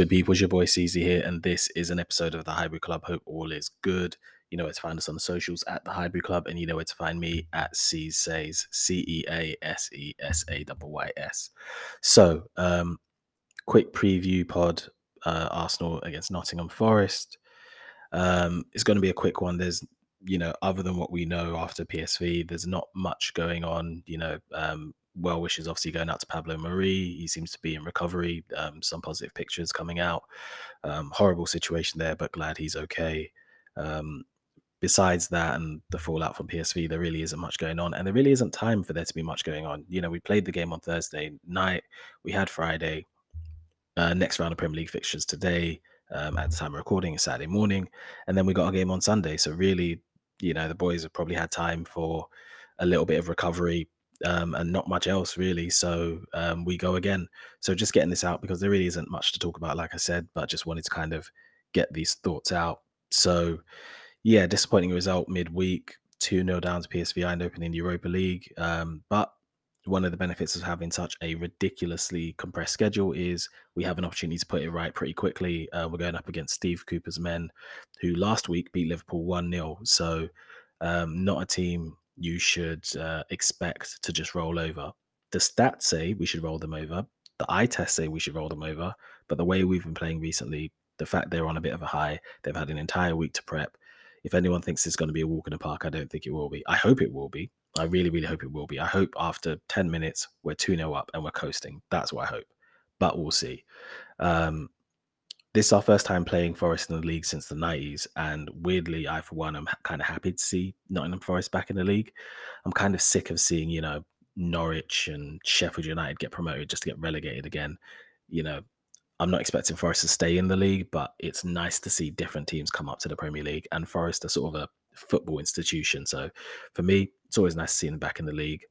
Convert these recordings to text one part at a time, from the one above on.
Good, people? It's your boy CZ here, and this is an episode of the Highbury Club. Hope all is good. You know where to find us on the socials at the Highbury Club, and you know where to find me at C Says C E A S E S A W Y S. So, um, quick preview pod: uh, Arsenal against Nottingham Forest. Um, it's going to be a quick one. There's you know, other than what we know after PSV, there's not much going on. You know, um, well wishes obviously going out to Pablo Marí. He seems to be in recovery. Um, some positive pictures coming out. Um, horrible situation there, but glad he's okay. Um, besides that and the fallout from PSV, there really isn't much going on, and there really isn't time for there to be much going on. You know, we played the game on Thursday night. We had Friday. Uh, next round of Premier League fixtures today. Um, at the time of recording, Saturday morning, and then we got a game on Sunday. So really, you know, the boys have probably had time for a little bit of recovery um, and not much else really. So um, we go again. So just getting this out because there really isn't much to talk about, like I said, but just wanted to kind of get these thoughts out. So yeah, disappointing result midweek, 2 0 down to PSV Eindhoven in Europa League. Um, but one of the benefits of having such a ridiculously compressed schedule is we have an opportunity to put it right pretty quickly. Uh, we're going up against Steve Cooper's men, who last week beat Liverpool 1 0. So, um, not a team you should uh, expect to just roll over. The stats say we should roll them over. The eye tests say we should roll them over. But the way we've been playing recently, the fact they're on a bit of a high, they've had an entire week to prep. If anyone thinks it's going to be a walk in the park, I don't think it will be. I hope it will be. I really, really hope it will be. I hope after 10 minutes, we're 2 0 up and we're coasting. That's what I hope. But we'll see. Um, this is our first time playing Forest in the league since the 90s. And weirdly, I, for one, am kind of happy to see Nottingham Forest back in the league. I'm kind of sick of seeing, you know, Norwich and Sheffield United get promoted just to get relegated again. You know, I'm not expecting Forest to stay in the league, but it's nice to see different teams come up to the Premier League. And Forest are sort of a football institution. So for me, it's always nice to see them back in the league.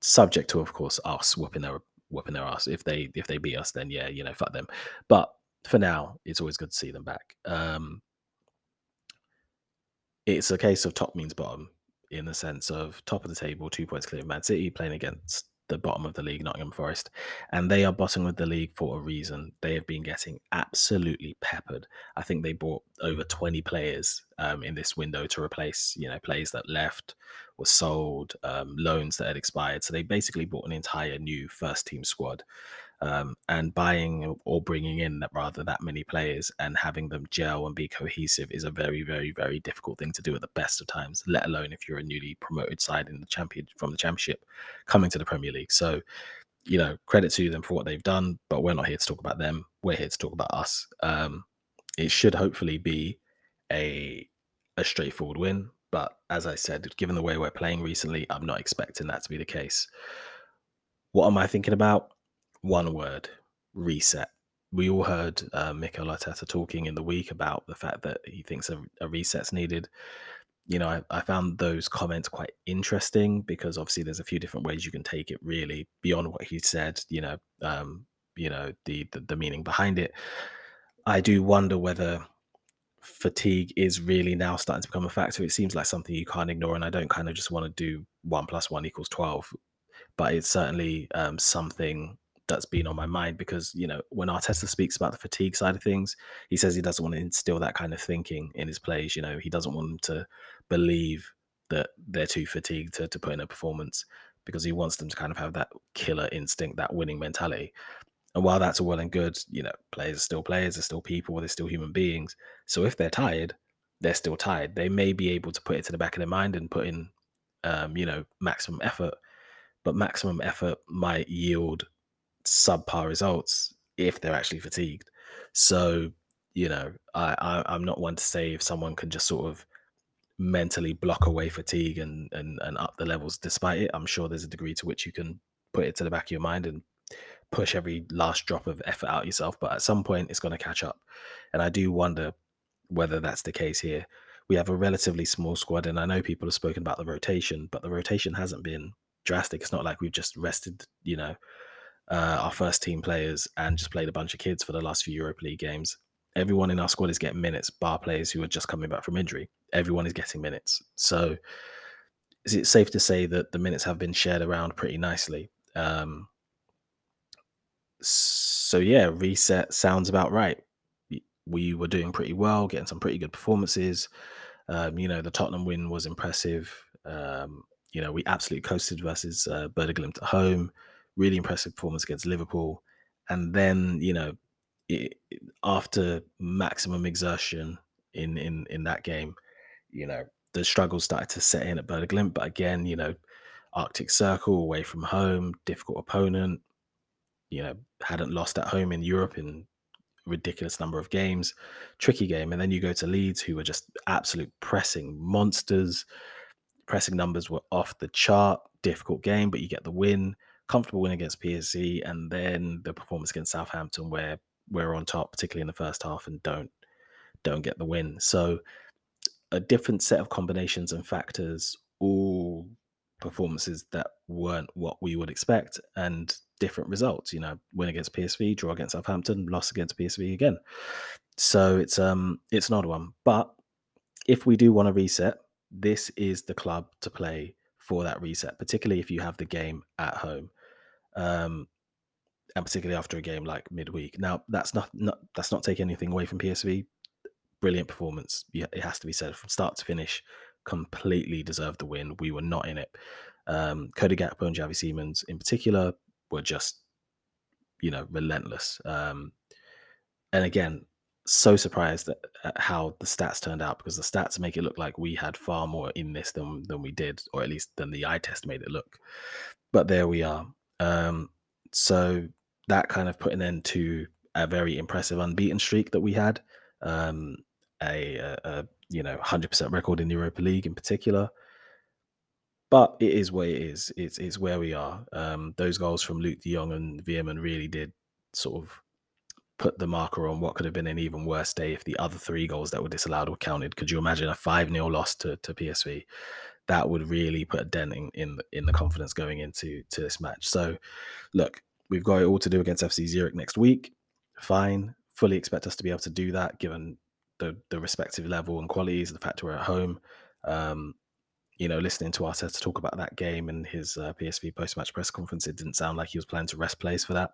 Subject to, of course, us whooping their whooping their ass. If they if they beat us, then yeah, you know, fuck them. But for now, it's always good to see them back. Um, it's a case of top means bottom in the sense of top of the table, two points clear of Man City, playing against the bottom of the league, Nottingham Forest, and they are bottom of the league for a reason. They have been getting absolutely peppered. I think they bought over 20 players um, in this window to replace, you know, players that left, were sold, um, loans that had expired. So they basically bought an entire new first team squad um, and buying or bringing in that rather that many players and having them gel and be cohesive is a very very very difficult thing to do at the best of times let alone if you're a newly promoted side in the champion from the championship coming to the premier league. So you know credit to them for what they've done but we're not here to talk about them. We're here to talk about us. Um, it should hopefully be a a straightforward win but as i said given the way we're playing recently i'm not expecting that to be the case. What am i thinking about one word reset. We all heard uh, Mikel Arteta talking in the week about the fact that he thinks a, a reset's needed. You know, I, I, found those comments quite interesting because obviously there's a few different ways you can take it. Really, beyond what he said, you know, um, you know the, the the meaning behind it. I do wonder whether fatigue is really now starting to become a factor. It seems like something you can't ignore, and I don't kind of just want to do one plus one equals twelve, but it's certainly um, something that's been on my mind because you know when Arteta speaks about the fatigue side of things, he says he doesn't want to instill that kind of thinking in his plays. You know, he doesn't want them to believe that they're too fatigued to, to put in a performance because he wants them to kind of have that killer instinct, that winning mentality. And while that's all well and good, you know, players are still players, they're still people, they're still human beings. So if they're tired, they're still tired. They may be able to put it to the back of their mind and put in, um, you know, maximum effort, but maximum effort might yield subpar results if they're actually fatigued. So, you know, I, I am not one to say if someone can just sort of mentally block away fatigue and, and and up the levels despite it. I'm sure there's a degree to which you can put it to the back of your mind and push every last drop of effort out yourself. But at some point it's going to catch up. And I do wonder whether that's the case here. We have a relatively small squad, and I know people have spoken about the rotation, but the rotation hasn't been drastic. It's not like we've just rested, you know, uh, our first team players and just played a bunch of kids for the last few Europa League games. Everyone in our squad is getting minutes, bar players who are just coming back from injury. Everyone is getting minutes. So is it safe to say that the minutes have been shared around pretty nicely? Um, so yeah, reset sounds about right. We were doing pretty well, getting some pretty good performances. Um, you know, the Tottenham win was impressive. Um, you know, we absolutely coasted versus uh, Glimt at home. Really impressive performance against Liverpool. And then, you know, it, after maximum exertion in in in that game, you know, the struggles started to set in at Glimt. But again, you know, Arctic Circle away from home, difficult opponent. You know, hadn't lost at home in Europe in ridiculous number of games, tricky game. And then you go to Leeds, who were just absolute pressing monsters. Pressing numbers were off the chart. Difficult game, but you get the win. Comfortable win against PSV, and then the performance against Southampton, where we're on top, particularly in the first half, and don't don't get the win. So a different set of combinations and factors, all performances that weren't what we would expect, and different results. You know, win against PSV, draw against Southampton, loss against PSV again. So it's um it's an odd one. But if we do want to reset, this is the club to play for that reset, particularly if you have the game at home. Um and particularly after a game like midweek. Now, that's not, not that's not taking anything away from PSV. Brilliant performance. It has to be said from start to finish. Completely deserved the win. We were not in it. Um, Cody Gakpo and Xavi Simons, in particular, were just, you know, relentless. Um, and again, so surprised at, how the stats turned out because the stats make it look like we had far more in this than than we did, or at least than the eye test made it look. But there we are. Um, so that kind of put an end to a very impressive unbeaten streak that we had. Um, a, a, a you know 100% record in the Europa League in particular but it is what it is. It's it's where we are. Um, those goals from Luuk de Jong and Veerman really did sort of put the marker on what could have been an even worse day if the other three goals that were disallowed were counted. Could you imagine a 5 0 loss to, to PSV? That would really put a dent in, in, in the confidence going into to this match. So, look, we've got it all to do against FC Zurich next week. Fine. Fully expect us to be able to do that given the, the respective level and qualities, the fact we're at home. Um, you know, listening to Arteta talk about that game and his uh, PSV post-match press conference, it didn't sound like he was planning to rest plays for that.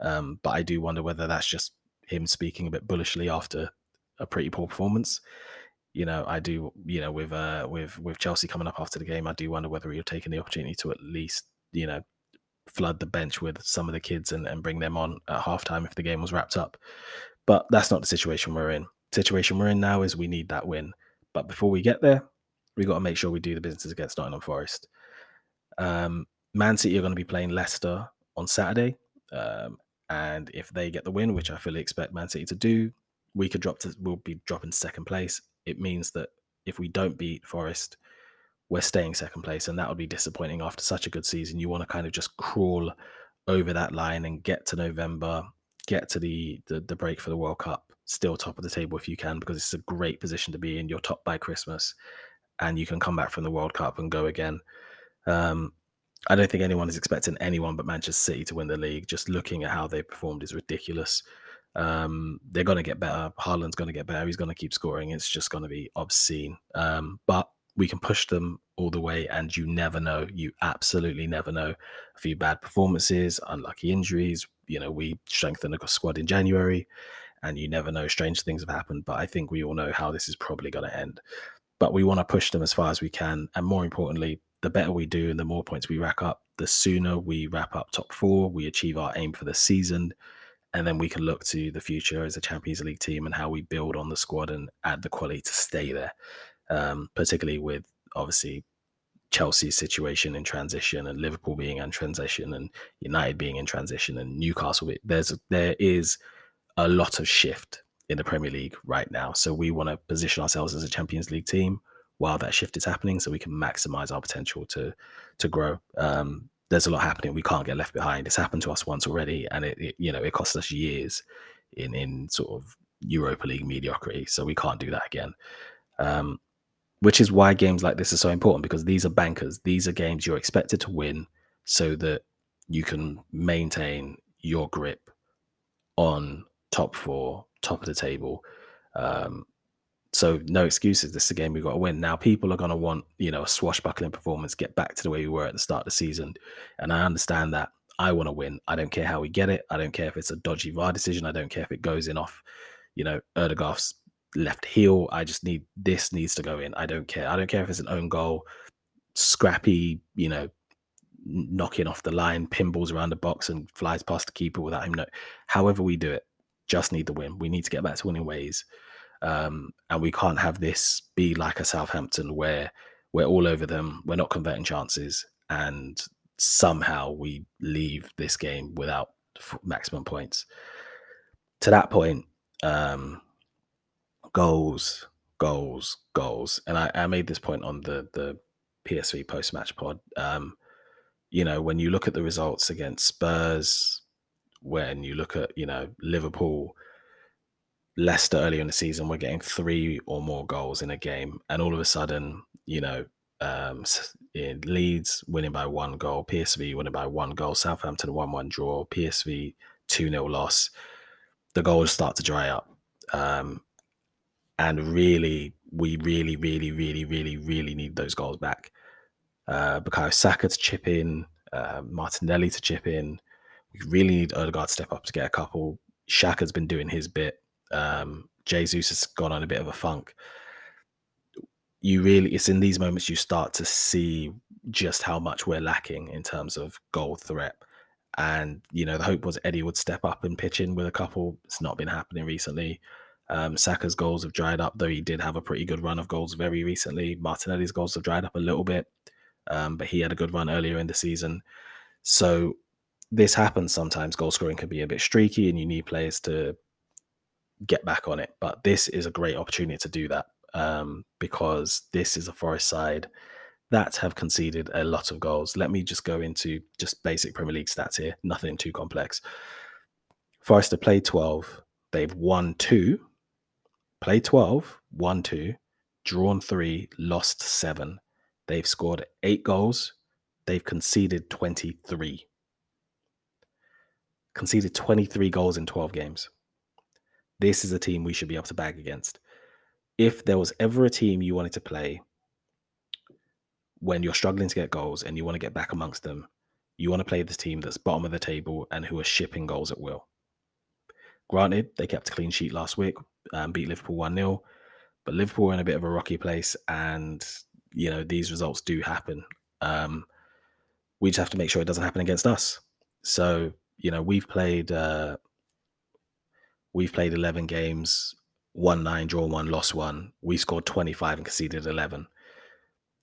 Um, but I do wonder whether that's just him speaking a bit bullishly after a pretty poor performance. You know, I do. You know, with uh, with with Chelsea coming up after the game, I do wonder whether he'll taken the opportunity to at least, you know, flood the bench with some of the kids and, and bring them on at halftime if the game was wrapped up. But that's not the situation we're in. The situation we're in now is we need that win. But before we get there, we got to make sure we do the business against Nottingham Forest. Um, Man City are going to be playing Leicester on Saturday, um, and if they get the win, which I fully expect Man City to do, we could drop to we'll be dropping second place. It means that if we don't beat Forest, we're staying second place, and that would be disappointing after such a good season. You want to kind of just crawl over that line and get to November, get to the, the the break for the World Cup, still top of the table if you can, because it's a great position to be in. You're top by Christmas and you can come back from the World Cup and go again. Um, I don't think anyone is expecting anyone but Manchester City to win the league. Just looking at how they performed is ridiculous. Um, they're going to get better. Haaland's going to get better. He's going to keep scoring. It's just going to be obscene. Um, but we can push them all the way, and you never know. You absolutely never know. A few bad performances, unlucky injuries. You know, we strengthened the squad in January, and you never know. Strange things have happened, but I think we all know how this is probably going to end but we want to push them as far as we can. And more importantly, the better we do and the more points we rack up, the sooner we wrap up top four, we achieve our aim for the season. And then we can look to the future as a Champions League team and how we build on the squad and add the quality to stay there. Um, particularly with obviously Chelsea's situation in transition and Liverpool being in transition and United being in transition and Newcastle. There's there is a lot of shift in the Premier League right now. So we want to position ourselves as a Champions League team while that shift is happening, so we can maximize our potential to to grow. Um, there's a lot happening. We can't get left behind. It's happened to us once already, and it, it you know it cost us years in in sort of Europa League mediocrity. So we can't do that again. Um, which is why games like this are so important because these are bankers. These are games you're expected to win so that you can maintain your grip on top four top of the table. Um, so no excuses. This is a game we've got to win. Now people are going to want, you know, a swashbuckling performance, get back to the way we were at the start of the season, and I understand that. I want to win. I don't care how we get it. I don't care if it's a dodgy VAR decision. I don't care if it goes in off, you know, Odegaard's left heel. I just need this needs to go in. I don't care. I don't care if it's an own goal, scrappy, you know, knocking off the line, pinballs around the box and flies past the keeper without him know. However we do it, just need the win. We need to get back to winning ways. Um, and we can't have this be like a Southampton where we're all over them, we're not converting chances, and somehow we leave this game without maximum points. To that point, um, goals, goals, goals. And I, I made this point on the the PSV post match pod. Um, you know, when you look at the results against Spurs, when you look at, you know, Liverpool, Leicester earlier in the season, we're getting three or more goals in a game. And all of a sudden, you know, um, Leeds winning by one goal, PSV winning by one goal, Southampton 1 1 draw, PSV 2 0 loss. The goals start to dry up. Um, and really, we really, really, really, really, really need those goals back. Uh, Bukayo Saka to chip in, uh, Martinelli to chip in. We really need Odegaard to step up to get a couple. Xhaka's been doing his bit. Um, Jesus has gone on a bit of a funk. You really, it's in these moments you start to see just how much we're lacking in terms of goal threat. And, you know, the hope was Eddie would step up and pitch in with a couple. It's not been happening recently. Um, Saka's goals have dried up, though he did have a pretty good run of goals very recently. Martinelli's goals have dried up a little bit, um, but he had a good run earlier in the season. So this happens sometimes. Goal scoring can be a bit streaky, and you need players to get back on it. But this is a great opportunity to do that um, because this is a Forest side that have conceded a lot of goals. Let me just go into just basic Premier League stats here, nothing too complex. Forest have played 12, they've won two, played 12, won two, drawn three, lost seven. They've scored eight goals. They've conceded 23. Conceded 23 goals in 12 games. This is a team we should be able to bag against. If there was ever a team you wanted to play when you're struggling to get goals and you want to get back amongst them, you want to play this team that's bottom of the table and who are shipping goals at will. Granted, they kept a clean sheet last week, um, beat Liverpool 1 0, but Liverpool are in a bit of a rocky place, and, you know, these results do happen. Um, we just have to make sure it doesn't happen against us. So, you know, we've played uh, we've played 11 games, won nine, draw one, lost one. We scored 25 and conceded 11.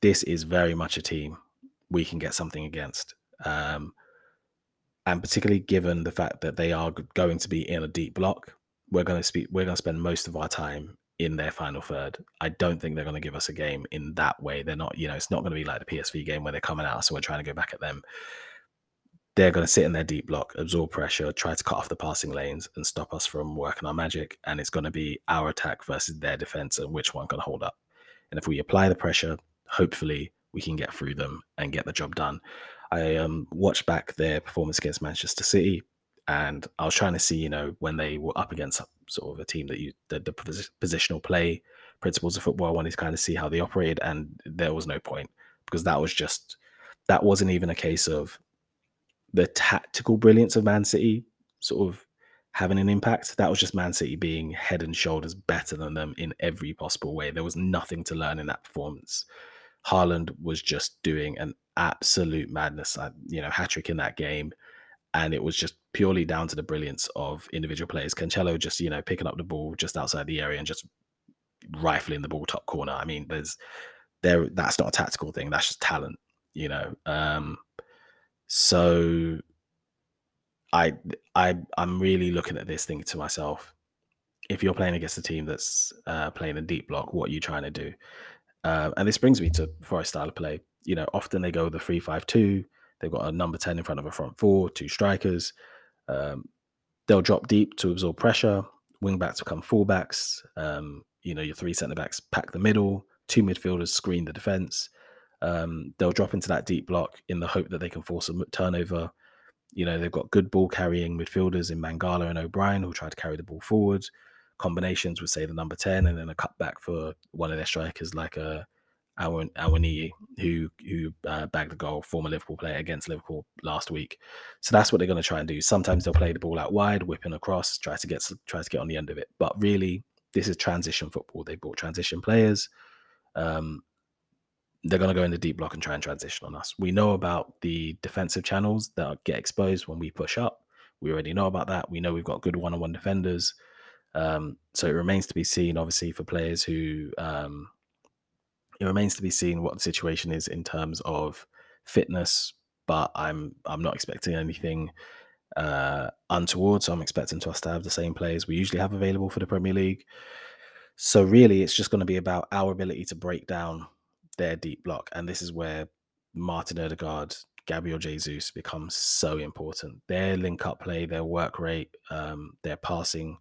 This is very much a team we can get something against. Um, and particularly given the fact that they are going to be in a deep block, we're going to speak. We're going to spend most of our time in their final third. I don't think they're going to give us a game in that way. They're not, you know, it's not going to be like the PSV game where they're coming out, so we're trying to go back at them. They're going to sit in their deep block, absorb pressure, try to cut off the passing lanes, and stop us from working our magic. And it's going to be our attack versus their defense, and which one can hold up. And if we apply the pressure, hopefully we can get through them and get the job done. I um, watched back their performance against Manchester City, and I was trying to see, you know, when they were up against sort of a team that you the, the positional play principles of football. I wanted to kind of see how they operated, and there was no point because that was just that wasn't even a case of the tactical brilliance of Man City sort of having an impact. That was just Man City being head and shoulders better than them in every possible way. There was nothing to learn in that performance. Haaland was just doing an absolute madness. You know, hat trick in that game, and it was just purely down to the brilliance of individual players. Cancelo just you know picking up the ball just outside the area and just rifling the ball top corner. I mean, there's there that's not a tactical thing. That's just talent. You know, um, so I I I'm really looking at this thing to myself. If you're playing against a team that's uh, playing a deep block, what are you trying to do? Uh, and this brings me to Forest style of play. You know, often they go the three-five-two. They've got a number 10 in front of a front four, two strikers. Um, they'll drop deep to absorb pressure. Wing backs become fullbacks. Um, you know, your three centre backs pack the middle. Two midfielders screen the defence. Um, they'll drop into that deep block in the hope that they can force a turnover. You know, they've got good ball carrying midfielders in Mangala and O'Brien who try to carry the ball forward. Combinations with, say, the number 10 and then a cutback for one of their strikers like a Awoniyi, who who uh, bagged the goal, former Liverpool player against Liverpool last week. So that's what they're going to try and do. Sometimes they'll play the ball out wide, whipping across, try to get try to get on the end of it. But really, this is transition football. They bought transition players. Um, they're going to go in the deep block and try and transition on us. We know about the defensive channels that get exposed when we push up. We already know about that. We know we've got good one-on-one defenders. Um, so it remains to be seen, obviously, for players who um, it remains to be seen what the situation is in terms of fitness. But I'm I'm not expecting anything uh, untoward. So I'm expecting us to have the same players we usually have available for the Premier League. So really, it's just going to be about our ability to break down their deep block, and this is where Martin Odegaard, Gabriel Jesus becomes so important. Their link up play, their work rate, um, their passing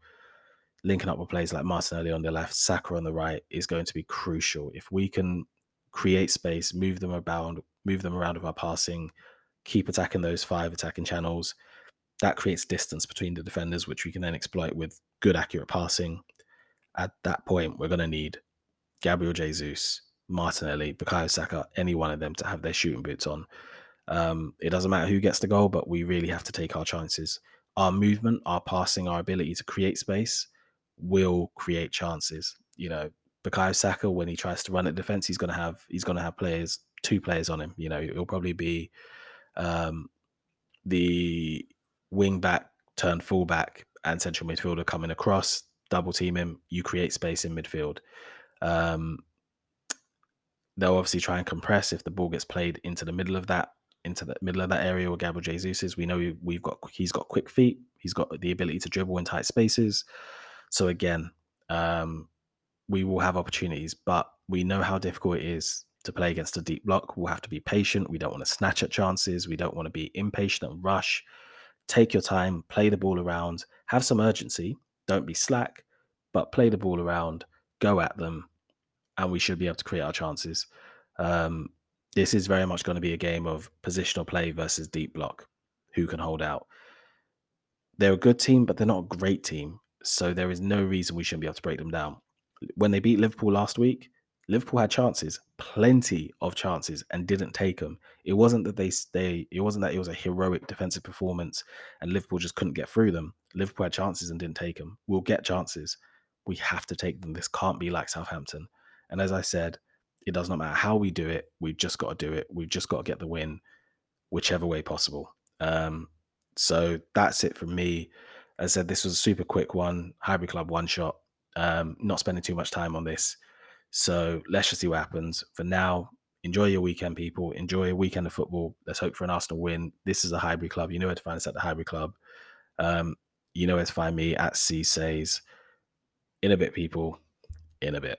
linking up with players like Martinelli on the left, Saka on the right is going to be crucial. If we can create space, move them around, move them around with our passing, keep attacking those five attacking channels, that creates distance between the defenders, which we can then exploit with good, accurate passing. At that point, we're going to need Gabriel Jesus, Martinelli, Bukayo Saka, any one of them to have their shooting boots on. Um, it doesn't matter who gets the goal, but we really have to take our chances. Our movement, our passing, our ability to create space will create chances. You know, Bukayo Saka when he tries to run at defense, he's gonna have he's gonna have players, two players on him. You know, it'll probably be um, the wing back turn fullback and central midfielder coming across, double team him. You create space in midfield. Um, they'll obviously try and compress if the ball gets played into the middle of that into the middle of that area where Gabriel Jesus is. We know we've got he's got quick feet. He's got the ability to dribble in tight spaces. So again, um, we will have opportunities, but we know how difficult it is to play against a deep block. We'll have to be patient. We don't want to snatch at chances. We don't want to be impatient and rush. Take your time, play the ball around, have some urgency. Don't be slack, but play the ball around, go at them, and we should be able to create our chances. Um, this is very much going to be a game of positional play versus deep block. Who can hold out? They're a good team, but they're not a great team. So there is no reason we shouldn't be able to break them down. When they beat Liverpool last week, Liverpool had chances, plenty of chances, and didn't take them. It wasn't that they they it wasn't that it was a heroic defensive performance and Liverpool just couldn't get through them. Liverpool had chances and didn't take them. We'll get chances. We have to take them. This can't be like Southampton. And as I said, it does not matter how we do it. We've just got to do it. We've just got to get the win, whichever way possible. Um, so that's it from me. As I said, this was a super quick one, Highbury Club one shot. Um, not spending too much time on this. So let's just see what happens. For now, enjoy your weekend, people. Enjoy a weekend of football. Let's hope for an Arsenal win. This is a Highbury Club. You know where to find us at the Highbury Club. Um, you know where to find me at C Says. In a bit, people. In a bit.